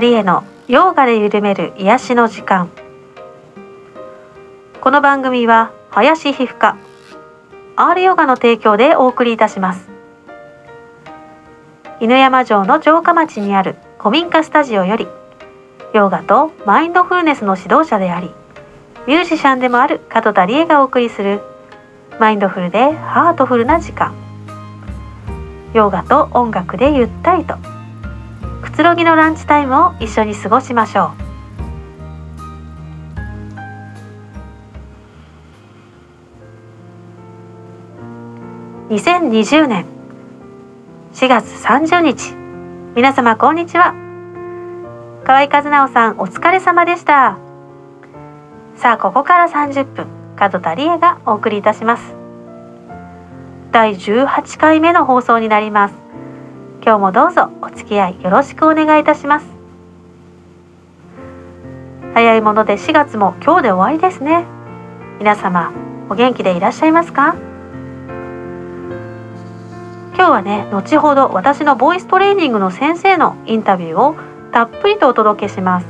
理恵のヨーガで緩める癒しの時間。この番組は林皮膚科 R ヨガの提供でお送りいたします。犬山城の城下町にある古民家スタジオよりヨガとマインドフルネスの指導者でありミュージシャンでもある門田理恵がお送りするマインドフルでハートフルな時間。ヨガと音楽でゆったりと。くつろぎのランチタイムを一緒に過ごしましょう。2020年4月30日。皆様こんにちは。河合和直さんお疲れ様でした。さあここから30分門田理恵がお送りいたします。第18回目の放送になります。今日もどうぞお付き合いよろしくお願いいたします。早いもので4月も今日で終わりですね。皆様お元気でいらっしゃいますか？今日はね後ほど私のボイストレーニングの先生のインタビューをたっぷりとお届けします。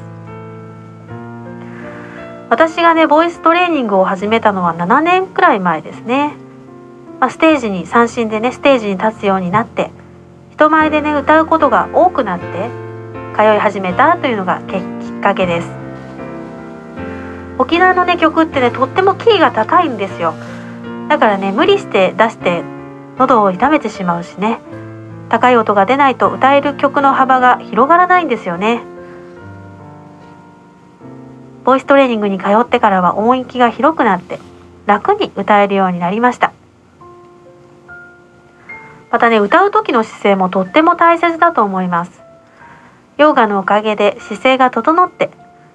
私がねボイストレーニングを始めたのは7年くらい前ですね、まあ、ステージに三振でねステージに立つようになって人前でね歌うことが多くなって通い始めたというのがきっかけです。沖縄のね曲ってねとってもキーが高いんですよ。だからね無理して出して喉を痛めてしまうしね。高い音が出ないと歌える曲の幅が広がらないんですよね。ボイストレーニングに通ってからは音域が広くなって楽に歌えるようになりました。またね歌う時の姿勢もとっても大切だと思います。ヨガのおかげで姿勢が整って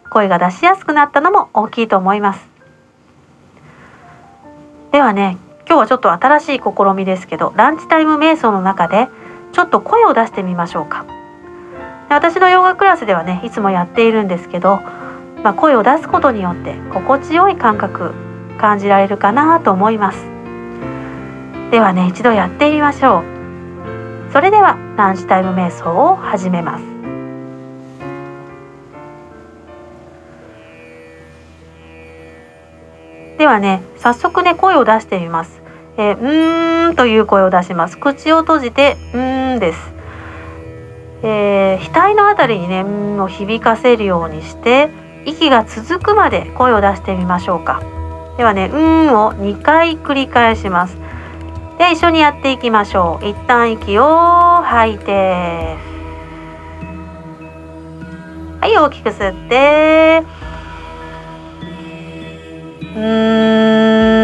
声が出しやすくなったのも大きいと思います。ではね今日はちょっと新しい試みですけどランチタイム瞑想の中でちょっと声を出してみましょうか。私のヨガクラスではねいつもやっているんですけど、まあ、声を出すことによって心地よい感覚感じられるかなと思います。ではね一度やってみましょう。それではランチタイム瞑想を始めます。ではね早速ね声を出してみます。えー、うーんという声を出します。口を閉じてうーんです。えー、額のあたりにねんを響かせるようにして息が続くまで声を出してみましょうか。ではねうんを2回繰り返します。で一緒にやっていきましょう。一旦息を吐いて。はい大きく吸って。うん。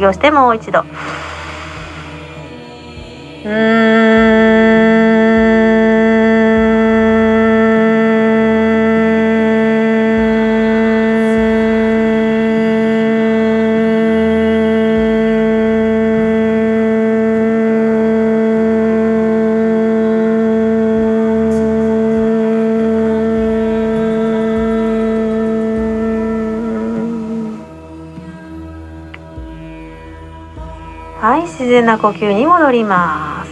業してもう一度。はい自然な呼吸に戻ります。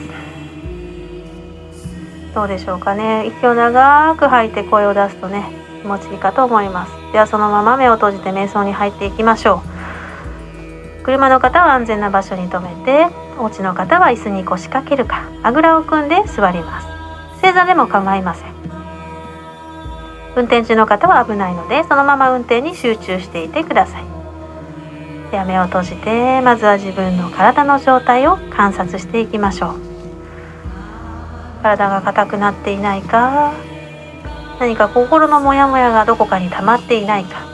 どうでしょうかね。息を長く吐いて声を出すとね気持ちいいかと思います。ではそのまま目を閉じて瞑想に入っていきましょう。車の方は安全な場所に停めてお家の方は椅子に腰掛けるかあぐらを組んで座ります。正座でも構いません。運転中の方は危ないのでそのまま運転に集中していてください。では目を閉じてまずは自分の体の状態を観察していきましょう。体が硬くなっていないか何か心のモヤモヤがどこかに溜まっていないか。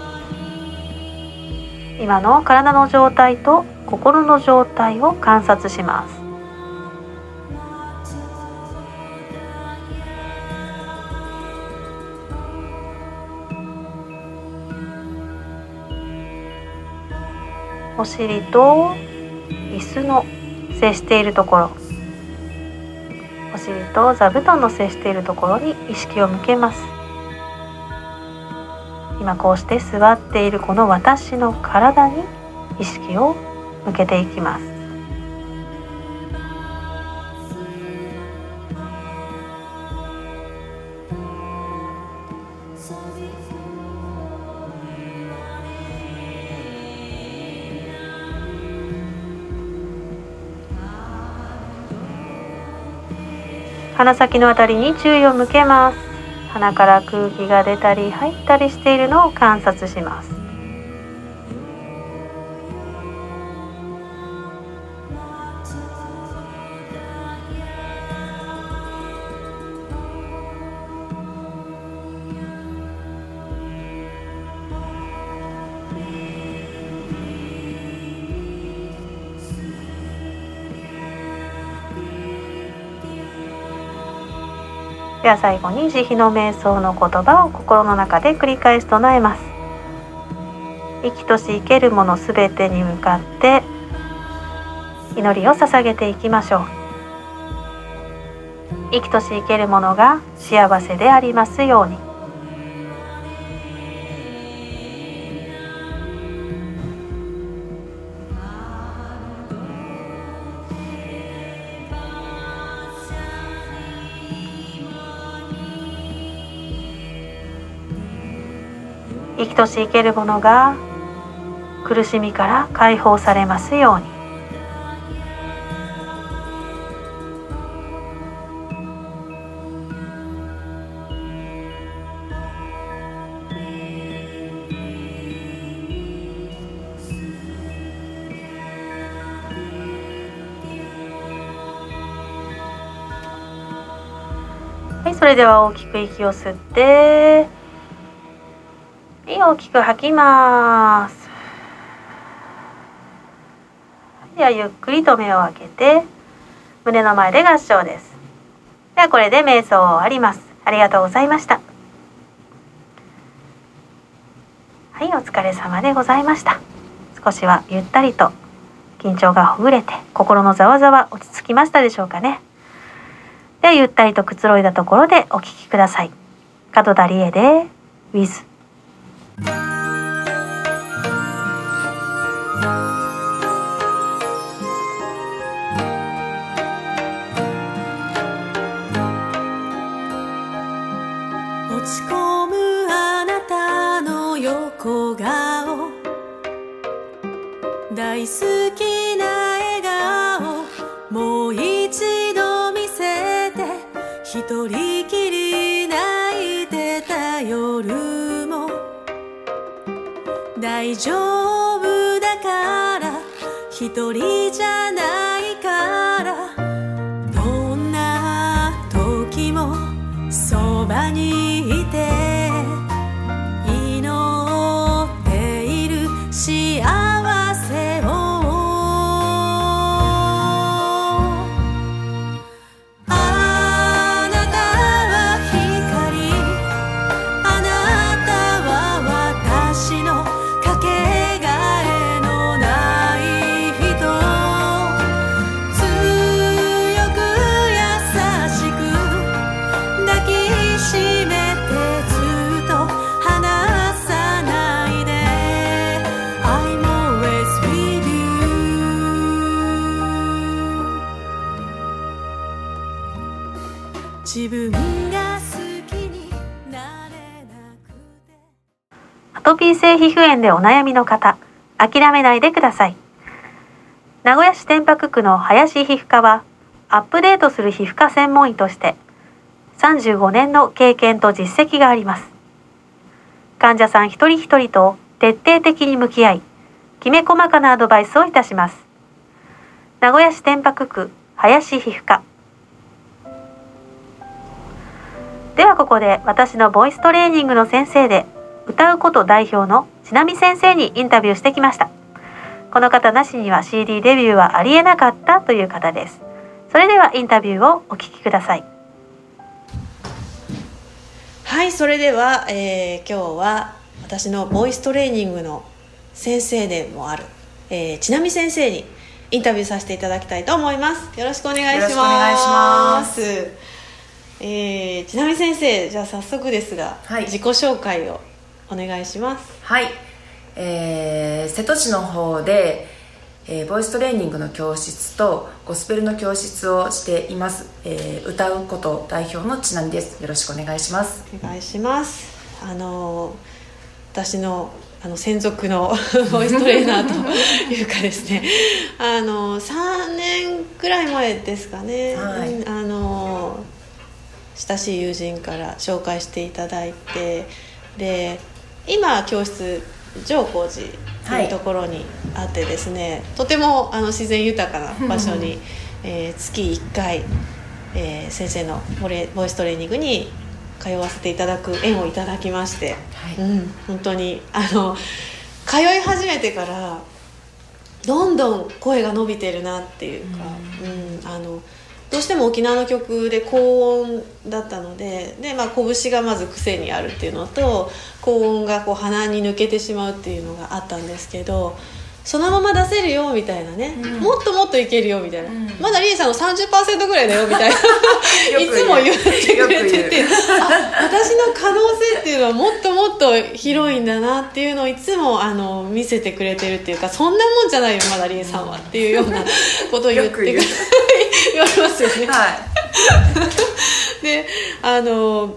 今の体の状態と心の状態を観察します。お尻と椅子の接しているところ。お尻と座布団の接しているところに意識を向けます。今こうして座っているこの私の体に意識を向けていきます。鼻先のあたりに注意を向けます。鼻から空気が出たり入ったりしているのを観察します。では最後に慈悲の瞑想の言葉を心の中で繰り返し唱えます。生きとし生けるものすべてに向かって祈りを捧げていきましょう。生きとし生けるものが幸せでありますように。生きとし生けるものが苦しみから解放されますようにはい、それでは大きく息を吸って大きく吐きます。ではゆっくりと目を開けて胸の前で合掌です。ではこれで瞑想を終わります。ありがとうございました。はいお疲れ様でございました。少しはゆったりと緊張がほぐれて心のざわざわ落ち着きましたでしょうかね。ではゆったりとくつろいだところでお聞きください。門田理恵で With 大好きな笑顔もう一度見せて一人きり泣いてた夜も。大丈夫だから一人じゃないから。どんな時もそばにいて自分が好きになれなくて。アトピー性皮膚炎でお悩みの方諦めないでください。名古屋市天白区の林皮膚科はアップデートする皮膚科専門医として35年の経験と実績があります。患者さん一人一人と徹底的に向き合いきめ細かなアドバイスをいたします。名古屋市天白区林皮膚科。ではここで私のボイストレーニングの先生で歌うこと代表のちなみ先生にインタビューしてきました。この方なしには CD デビューはありえなかったという方です。それではインタビューをお聞きください。はいそれでは、えー今日は私のボイストレーニングの先生でもある、えー、ちなみ先生にインタビューさせていただきたいと思います。よろしくお願いしますえー、ちなみに先生じゃあ早速ですが、はい。自己紹介をお願いします。はい、えー瀬戸市の方で、えーボイストレーニングの教室とゴスペルの教室をしています、えー歌うこと代表のちなみです。よろしくお願いします。お願いします。あの私のあの専属の ボイストレーナーというかですね。あの3年くらい前ですかね、はい。うんあの親しい友人から紹介していただいてで今教室上高寺というところにあってですね、とてもあの自然豊かな場所に、えー月1回、えー先生のボレボイストレーニングに通わせていただく縁をいただきまして、はい。うん、本当にあの通い始めてからどんどん声が伸びてるなっていうか、うんあのどうしても沖縄の曲で高音だったのでで、まあ、拳がまず癖にあるっていうのと高音がこう鼻に抜けてしまうっていうのがあったんですけどそのまま出せるよみたいなね、うん。もっともっといけるよみたいな、うん。まだリエさんの30%ぐらいだよみたいな。いつも言ってくれててあ私の可能性っていうのはもっともっと広いんだなっていうのをいつもあの見せてくれてるっていうかそんなもんじゃないよまだリエさんはっていうようなことを言ってくれよく言われますよね。はい。であの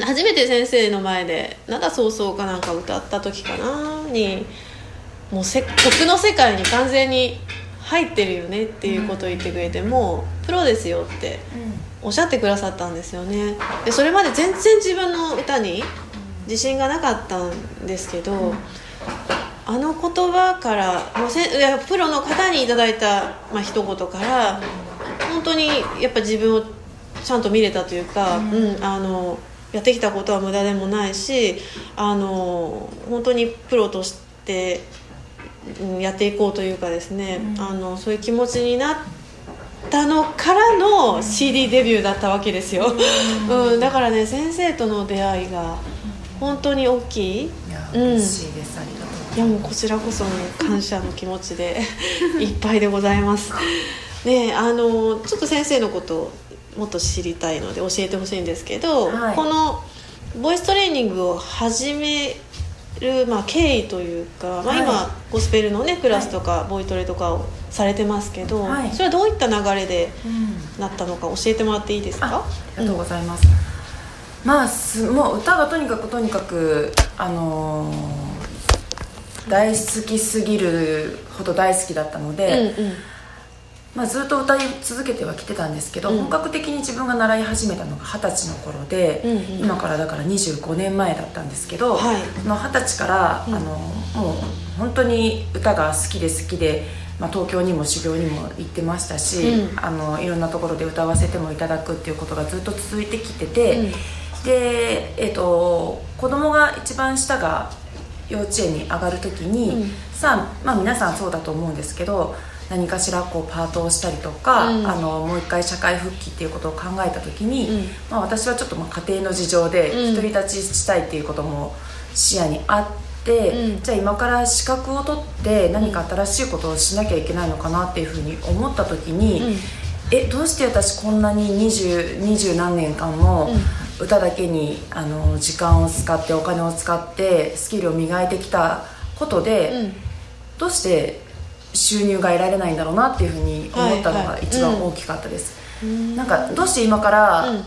初めて先生の前で「灘そうそう」かなんか歌った時かなにもうせ曲の世界に完全に入ってるよねっていうことを言ってくれて、もうプロですよっておっしゃってくださったんですよね。でそれまで全然自分の歌に自信がなかったんですけど、あの言葉からもうせいやプロの方にいただいた、まあ一言から本当にやっぱ自分をちゃんと見れたというか、うん。あのやってきたことは無駄でもないしあの本当にプロとして、うんやっていこうというかですね、あのそういう気持ちになったのからの CD デビューだったわけですよ、うん。だからね先生との出会いが本当に大きい。いやうん。嬉しいです、ういやもうこちらこそね感謝の気持ちで いっぱいでございます。ねあのちょっと先生のことをもっと知りたいので教えてほしいんですけど、はい。このボイストレーニングを始める、まあ、経緯というか、まあ、今、はゴスペルのねクラスとか、ボイトレとかをされてますけど、はい。それはどういった流れでうん。なったのか教えてもらっていいですあか？ありがとうございます、まあすもう歌がとにかくとにかくあのー大好きすぎるほど大好きだったので、うんうん。まあ、ずっと歌い続けてはきてたんですけど、うん。本格的に自分が習い始めたのが二十歳の頃で、うんうん。今からだから25年前だったんですけど、二十歳から、うん。あのもう本当に歌が好きで好きで、まあ、東京にも修行にも行ってましたし、うん。あのいろんなところで歌わせてもいただくっていうことがずっと続いてきてて、うん。で、えっと子供が一番下が幼稚園に上がる時に、うん。さあ、まあ、皆さんそうだと思うんですけど何かしらこうパートをしたりとか、うん。あのもう一回社会復帰っていうことを考えた時に、うん。まあ、私はちょっとまあ家庭の事情でうん。独り立ちしたいっていうことも視野にあって、うん。じゃあ今から資格を取って何か新しいことをしなきゃいけないのかなっていうふうに思った時に、うん。えどうして私こんなに二十二十何年間も歌だけにあの時間を使ってお金を使ってスキルを磨いてきたことで、うん。どうして収入が得られないんだろうなっていうふうに思ったのが一番大きかったです、うん。なんかどうして今から、うん。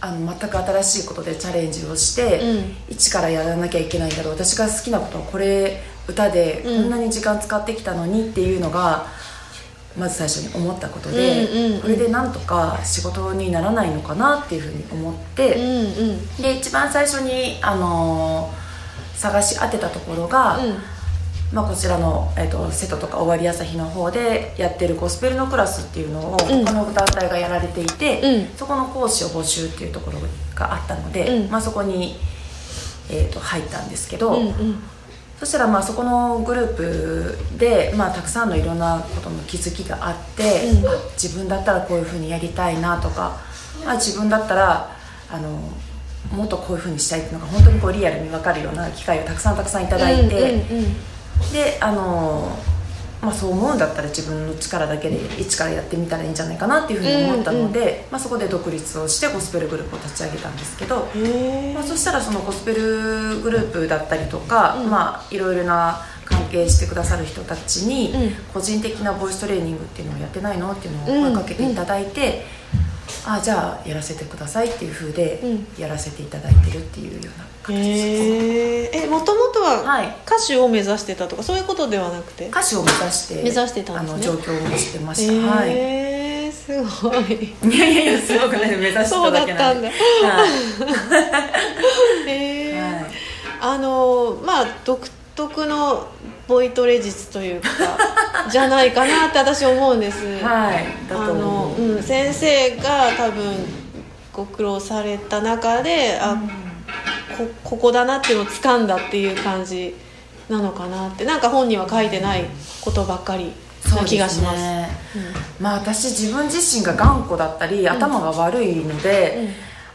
あの全く新しいことでチャレンジをして、うん。一からやらなきゃいけないんだろう。私が好きなことをこれ歌でこんなに時間使ってきたのにっていうのが、まず最初に思ったことで、うんうんうん。これでなんとか仕事にならないのかなっていうふうに思って、うんうん。で一番最初に、あのー探し当てたところが、うん。まあ、こちらの、えー、と瀬戸とか終わり朝日の方でやってるゴスペルのクラスっていうのをうん。他の団体がやられていて、うん。そこの講師を募集っていうところがあったので、うん。まあ、そこに、えー、と入ったんですけど、うんうんそしたらまあそこのグループで、まあ、たくさんのいろんなことの気づきがあって、うんあ自分だったらこういうふうにやりたいなとか、まあ、自分だったらあのもっとこういうふうにしたいっていうのが本当にこうリアルに分かるような機会をたくさんたくさんいただいて。であのまあ、そう思うんだったら自分の力だけで一からやってみたらいいんじゃないかなっていうふうに思ったので、まあ、そこで独立をしてゴスペルグループを立ち上げたんですけど、まあ、そしたらそのゴスペルグループだったりとか、うん。まあ、いろいろな関係してくださる人たちに、うん。個人的なボイストレーニングっていうのをやってないのっていうのを声かけていただいて、あじゃあやらせてくださいっていうふうでうん。やらせていただいてるっていうような形です、へええもともとははい。歌手を目指してたとかそういうことではなくて？歌手を目指して目指してたね。あの状況をしてました、はい。すごい。いやいやいやすごくない目指してそうだったただけなんんだ。ではい。へえはい。あのまあ独特のボイトレ術というかじゃないかなって私思うんです、はいだあの、う、うん、先生が多分ご苦労された中で、あこここだなっていうのを掴んだっていう感じなのかなって。なんか本には書いてないことばっかりな気がします。ね。まあ私自分自身が頑固だったり頭が悪いので、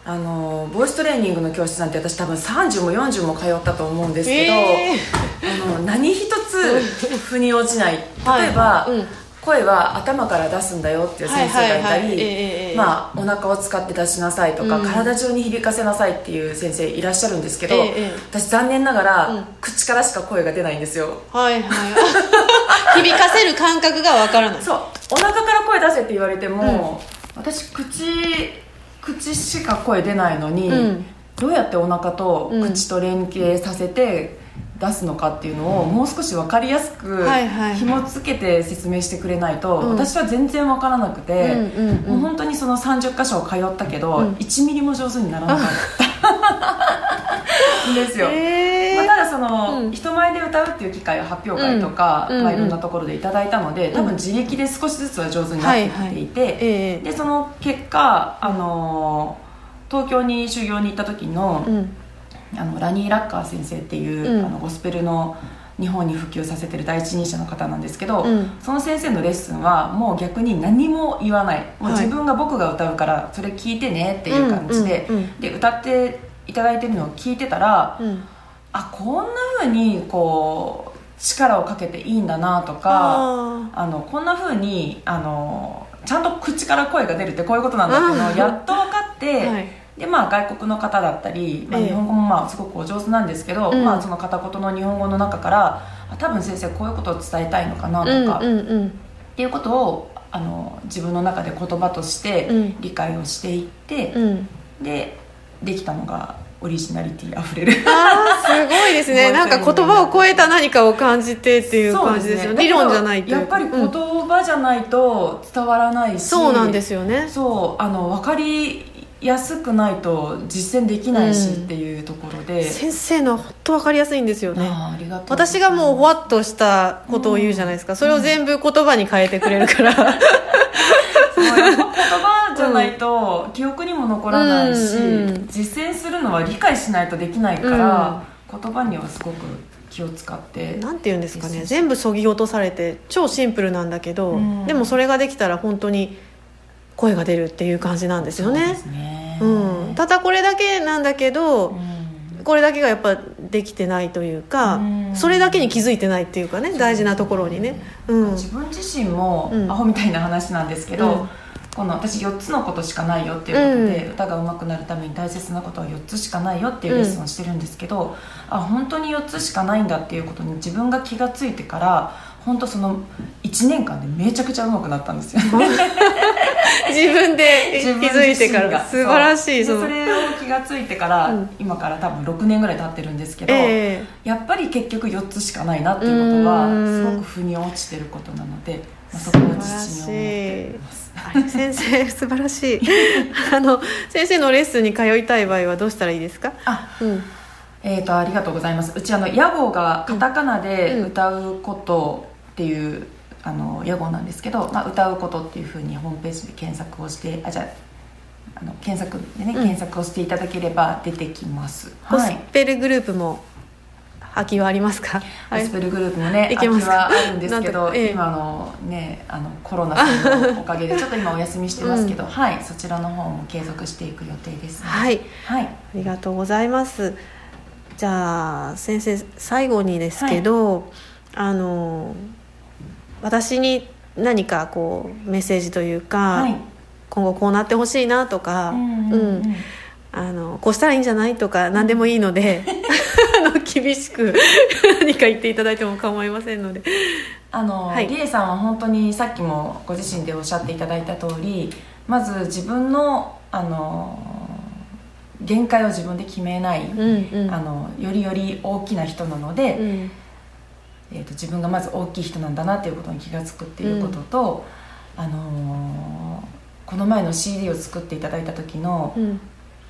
あのボイストレーニングの教室なんて私多分30も40も通ったと思うんですけど、えあの何一つ腑に落ちない。例えば、はいうん。声は頭から出すんだよっていう先生がいたはいはいはい。りええまあお腹を使って出しなさいとか、うん。体中に響かせなさいっていう先生いらっしゃるんですけど、ええ私残念ながら、うん。口からしか声が出ないんですよ。はいはい。響かせる感覚がわからない。そう。お腹から声出せって言われても、私口口しか声出ないのに、うん。どうやってお腹とうん。口と連携させて出すのかっていうのをもう少し分かりやすく紐付けて説明してくれないと、うん。私は全然分からなくて、もう本当にその30箇所通ったけど、うん。1ミリも上手にならなかった。ん ですよ。へまあ、ただその、うん。人前で歌うっていう機会を発表会とか、まあ、いろんなところでいただいたので多分自力で少しずつは上手になってきてい。て、ええ。でその結果、あのー東京に修行に行った時の,、うん。あのラニー・ラッカー先生っていう、うん。あのゴスペルの日本に普及させてる第一人者の方なんですけど、うん。その先生のレッスンはもう逆に何も言わない。もうはい自分が僕が歌うからそれ聞いてねっていう感じで,、で歌っていただいてるのを聞いてたら、うんあこんな風にこう力をかけていいんだなとかああのこんな風にあのちゃんと口から声が出るってこういうことなんだっていうのをやっと分かって、はい。でまあ、外国の方だったり、まあ、ええ。日本語もまあすごくお上手なんですけど、うん。まあ、その片言の日本語の中からあ多分先生こういうことを伝えたいのかなとか、うんうんうん。っていうことをあの自分の中で言葉としてうん。理解をしていって、うん。でできたのがオリジナリティあふれるすごいですね。なんか言葉を超えた何かを感じてっていう感じですよそう理論じゃないやっぱり言うん葉じゃないと伝わらないし、そうなんですよね。そうあの分かりやすくないと実践できないしうん。っていうところで、先生のは本当分かりやすいんですよね。私がもうふわっとしたことを言うじゃないです。か、それを全部言葉に変えてくれるから、言葉じゃないと記憶にも残らないし、うんうん。実践するのは理解しないとできないから、言葉にはすごく気を使って。なんて言うんですかね。全部そぎ落とされて超シンプルなんだけど、うん。でもそれができたら本当に声が出るっていう感じなんですよね。ね。うん、ただこれだけなんだけど、うん。これだけがやっぱできてないというか、うん。それだけに気づいてないっていうかね。大事なところにね、うん、自分自身もうん。アホみたいな話なんですけど、うんこの私4つのことしかないよっていうことで、うん。歌が上手くなるために大切なことは4つしかないよっていうレッスンをしてるんですけど、あ本当に4つしかないんだっていうことに自分が気がついてから本当その1年間でめちゃくちゃ上手くなったんですよ。自分で気づいてから。素晴らしい。そのそれを気がついてから、うん。今から多分6年ぐらい経ってるんですけど、えやっぱり結局4つしかないなっていうことはうん。すごく腑に落ちてることなので、まあ、そこを自信を持っていますあ先生素晴らしい。あの先生のレッスンに通いたい場合はどうしたらいいですか？あうん。えー、とありがとうございます。うちあの屋号がカタカナでうん。歌うことっていう、あの屋号なんですけど、まあ、歌うことっていうふうにホームページで検索をしてあじゃああの検索でね、うん。検索をしていただければ出てきます。ゴスはい。ペルグループも空きはありますか？ゴスペルグループもねいけますか？空きはあるんですけど、ええ。今あのねあのコロナのおかげで ちょっと今お休みしてますけど、はいそちらの方も継続していく予定です、はい。はい。ありがとうございます。じゃあ先生最後にですけど、あの私に何かこうメッセージというか、はい。今後こうなってほしいなとか、うん。うん。あのこうしたらいいんじゃないとか何でもいいので 厳しく 何か言っていただいても構いませんので。あの、はい。リエさんは本当にさっきもご自身でおっしゃっていただいた通りまず自分のあの限界を自分で決めない、うんうん。あのよりより大きな人なので、うん。えー、と自分がまず大きい人なんだなっていうことに気が付くっていうことと、あのーこの前の CD を作っていただいた時のうん。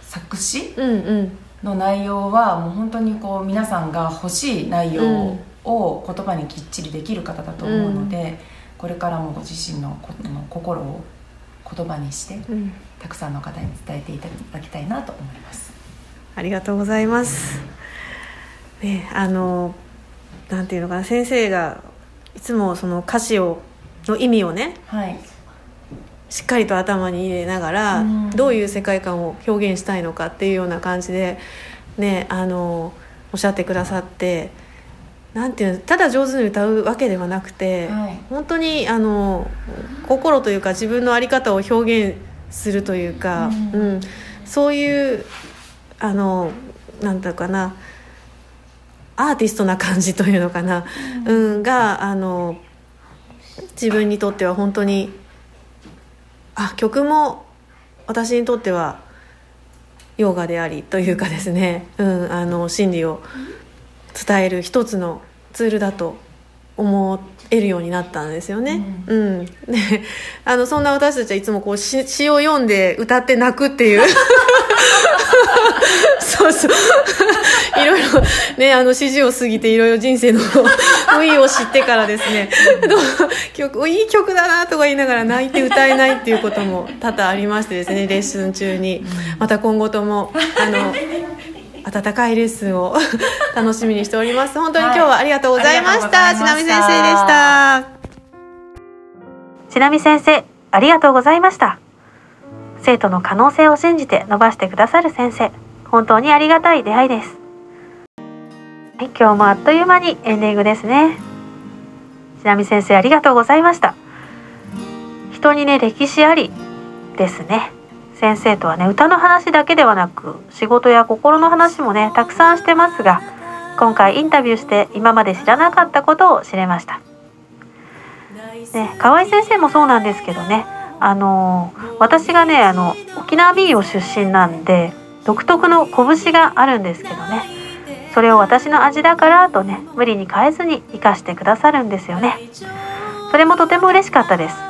作詞うんうんの内容はもう本当にこう皆さんが欲しい内容を言葉にきっちりできる方だと思うので、これからもご自身のこの心を言葉にしてうんたくさんの方に伝えていただきたいなと思います。ありがとうございます。ね、あの、なんていうのかな、先生がいつもその歌詞をの意味をね、はい、しっかりと頭に入れながら、うん。どういう世界観を表現したいのかっていうような感じで、ね、あのおっしゃってくださって。なんていうのただ上手に歌うわけではなくて、はい。本当にあの心というか自分の在り方を表現するというか、ううん。んそういうあのなんだかなアーティストな感じというのかな、うんがあの自分にとっては本当にあ曲も私にとってはヨガでありというかですね、うん、あの真理を伝える一つのツールだと思えるようになったんですよね。うん、で あのそんな私たちはいつもこう詩 詩を読んで歌って泣くっていう。そうそう。いろいろねあの四時を過ぎていろいろ人生の不意を知ってからですね。どう曲いい曲だなとか言いながら泣いて歌えないっていうことも多々ありましてですねレッスン中に。また今後ともあの温かいレッスンを 楽しみにしております。本当に今日はありがとうございました、はいちなみ先生でした。ちなみ先生ありがとうございました。生徒の可能性を信じて伸ばしてくださる先生本当にありがたい出会いです。はい今日もあっという間にエンディングですね。ちなみ先生ありがとうございました。人にね歴史ありですね先生とはね歌の話だけではなく仕事や心の話もねたくさんしてますが今回インタビューして今まで知らなかったことを知れました。ね、河合先生もそうなんですけどねあの私がねあの沖縄民謡出身なんで独特の拳があるんですけどねそれを私の味だからとね無理に変えずに生かしてくださるんですよね。それもとても嬉しかったです。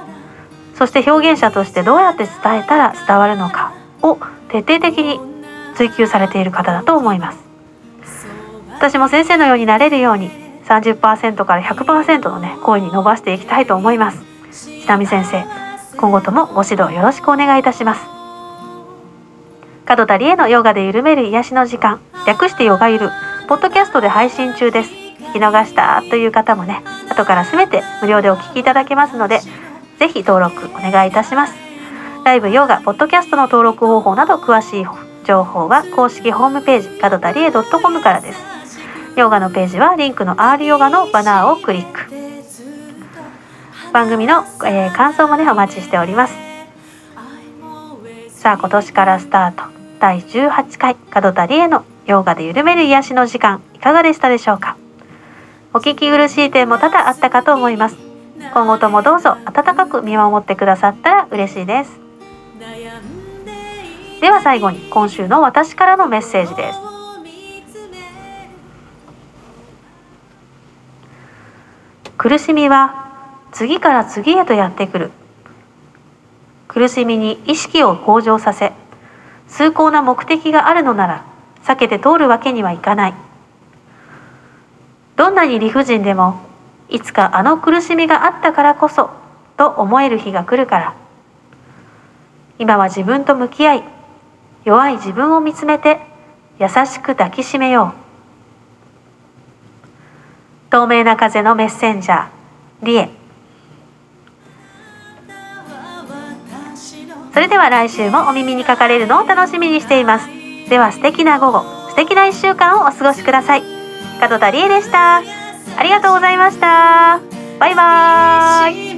そして表現者としてどうやって伝えたら伝わるのかを徹底的に追求されている方だと思います。私も先生のようになれるように30%から100%のね声に伸ばしていきたいと思います。ちなみ先生今後ともご指導よろしくお願いいたします。門田理恵のヨガで緩める癒しの時間略してヨガゆるポッドキャストで配信中です。聞き逃したという方もね後からすべて無料でお聞きいただけますのでぜひ登録お願いいたします。ライブヨガポッドキャストの登録方法など詳しい情報は公式ホームページ門田理恵 .com からです。ヨガのページはリンクの R ヨガのバナーをクリック。番組の、えー感想もねお待ちしております。さあ今年からスタート。第18回門田理恵のヨガで緩める癒しの時間いかがでしたでしょうか？お聞き苦しい点も多々あったかと思います。今後ともどうぞ温かく見守ってくださったら嬉しいです。では最後に今週の私からのメッセージです。苦しみは次から次へとやってくる。苦しみに意識を向上させ崇高な目的があるのなら避けて通るわけにはいかない。どんなに理不尽でもいつかあの苦しみがあったからこそと思える日が来るから。今は自分と向き合い弱い自分を見つめて優しく抱きしめよう。透明な風のメッセンジャーリエ。それでは来週もお耳にかかれるのを楽しみにしています。では素敵な午後素敵な1週間をお過ごしください。門田理恵でした。ありがとうございました。バイバーイ。